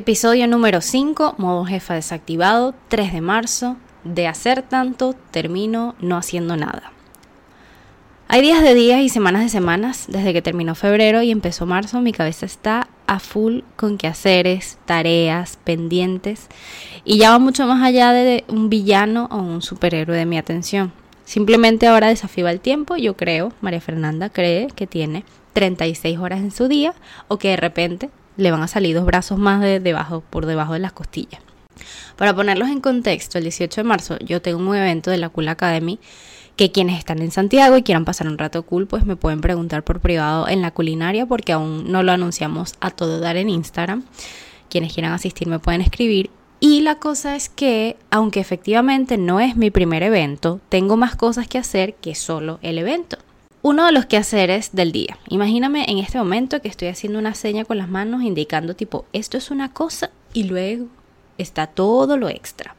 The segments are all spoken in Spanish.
Episodio número 5, modo jefa desactivado, 3 de marzo. De hacer tanto, termino no haciendo nada. Hay días de días y semanas de semanas. Desde que terminó febrero y empezó marzo, mi cabeza está a full con quehaceres, tareas, pendientes. Y ya va mucho más allá de un villano o un superhéroe de mi atención. Simplemente ahora desafío el tiempo. Yo creo, María Fernanda cree que tiene 36 horas en su día o que de repente le van a salir dos brazos más de debajo, por debajo de las costillas. Para ponerlos en contexto, el 18 de marzo yo tengo un evento de la Cool Academy que quienes están en Santiago y quieran pasar un rato cool, pues me pueden preguntar por privado en la culinaria porque aún no lo anunciamos a todo dar en Instagram. Quienes quieran asistir me pueden escribir. Y la cosa es que, aunque efectivamente no es mi primer evento, tengo más cosas que hacer que solo el evento. Uno de los quehaceres del día. Imagíname en este momento que estoy haciendo una seña con las manos indicando tipo, esto es una cosa y luego está todo lo extra.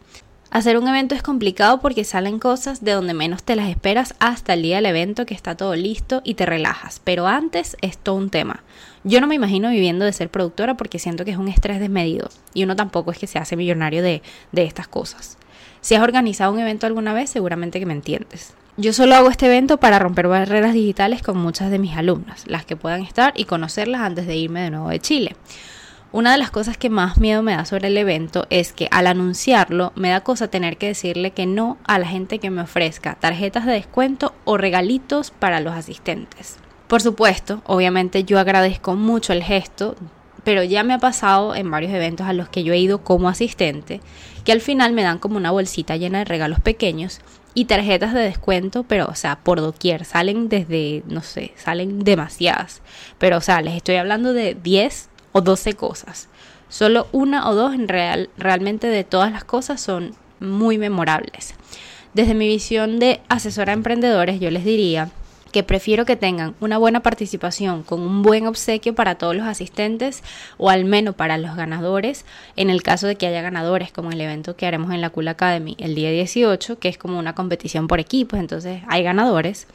Hacer un evento es complicado porque salen cosas de donde menos te las esperas hasta el día del evento que está todo listo y te relajas. Pero antes es todo un tema. Yo no me imagino viviendo de ser productora porque siento que es un estrés desmedido y uno tampoco es que se hace millonario de, de estas cosas. Si has organizado un evento alguna vez, seguramente que me entiendes. Yo solo hago este evento para romper barreras digitales con muchas de mis alumnas, las que puedan estar y conocerlas antes de irme de nuevo de Chile. Una de las cosas que más miedo me da sobre el evento es que al anunciarlo me da cosa tener que decirle que no a la gente que me ofrezca tarjetas de descuento o regalitos para los asistentes. Por supuesto, obviamente yo agradezco mucho el gesto, pero ya me ha pasado en varios eventos a los que yo he ido como asistente, que al final me dan como una bolsita llena de regalos pequeños y tarjetas de descuento, pero o sea, por doquier, salen desde, no sé, salen demasiadas, pero o sea, les estoy hablando de 10 o 12 cosas. Solo una o dos en real, realmente de todas las cosas son muy memorables. Desde mi visión de asesora a emprendedores, yo les diría que prefiero que tengan una buena participación con un buen obsequio para todos los asistentes o al menos para los ganadores, en el caso de que haya ganadores como el evento que haremos en la Cool Academy el día 18, que es como una competición por equipos, entonces hay ganadores.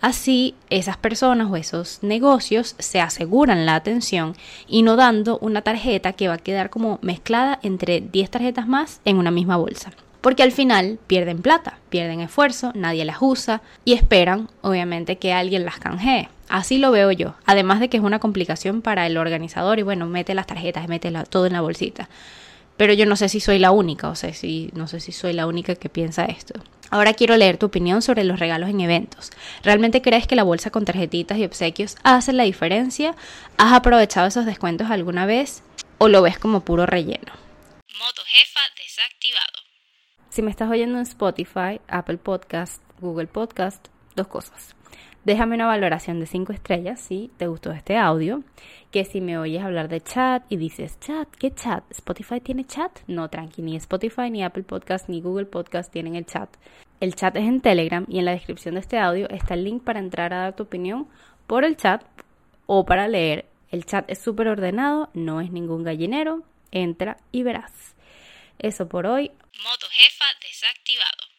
Así, esas personas o esos negocios se aseguran la atención y no dando una tarjeta que va a quedar como mezclada entre 10 tarjetas más en una misma bolsa. Porque al final pierden plata, pierden esfuerzo, nadie las usa y esperan, obviamente, que alguien las canjee. Así lo veo yo. Además de que es una complicación para el organizador y bueno, mete las tarjetas, mete todo en la bolsita. Pero yo no sé si soy la única, o sea, si, no sé si soy la única que piensa esto. Ahora quiero leer tu opinión sobre los regalos en eventos. ¿Realmente crees que la bolsa con tarjetitas y obsequios hace la diferencia? ¿Has aprovechado esos descuentos alguna vez o lo ves como puro relleno? Modo jefa desactivado. Si me estás oyendo en Spotify, Apple Podcast, Google Podcast, dos cosas. Déjame una valoración de 5 estrellas si te gustó este audio. Que si me oyes hablar de chat y dices, chat, ¿qué chat? ¿Spotify tiene chat? No, tranqui, ni Spotify, ni Apple Podcast, ni Google Podcast tienen el chat. El chat es en Telegram y en la descripción de este audio está el link para entrar a dar tu opinión por el chat o para leer. El chat es súper ordenado, no es ningún gallinero. Entra y verás. Eso por hoy. Modo jefa desactivado.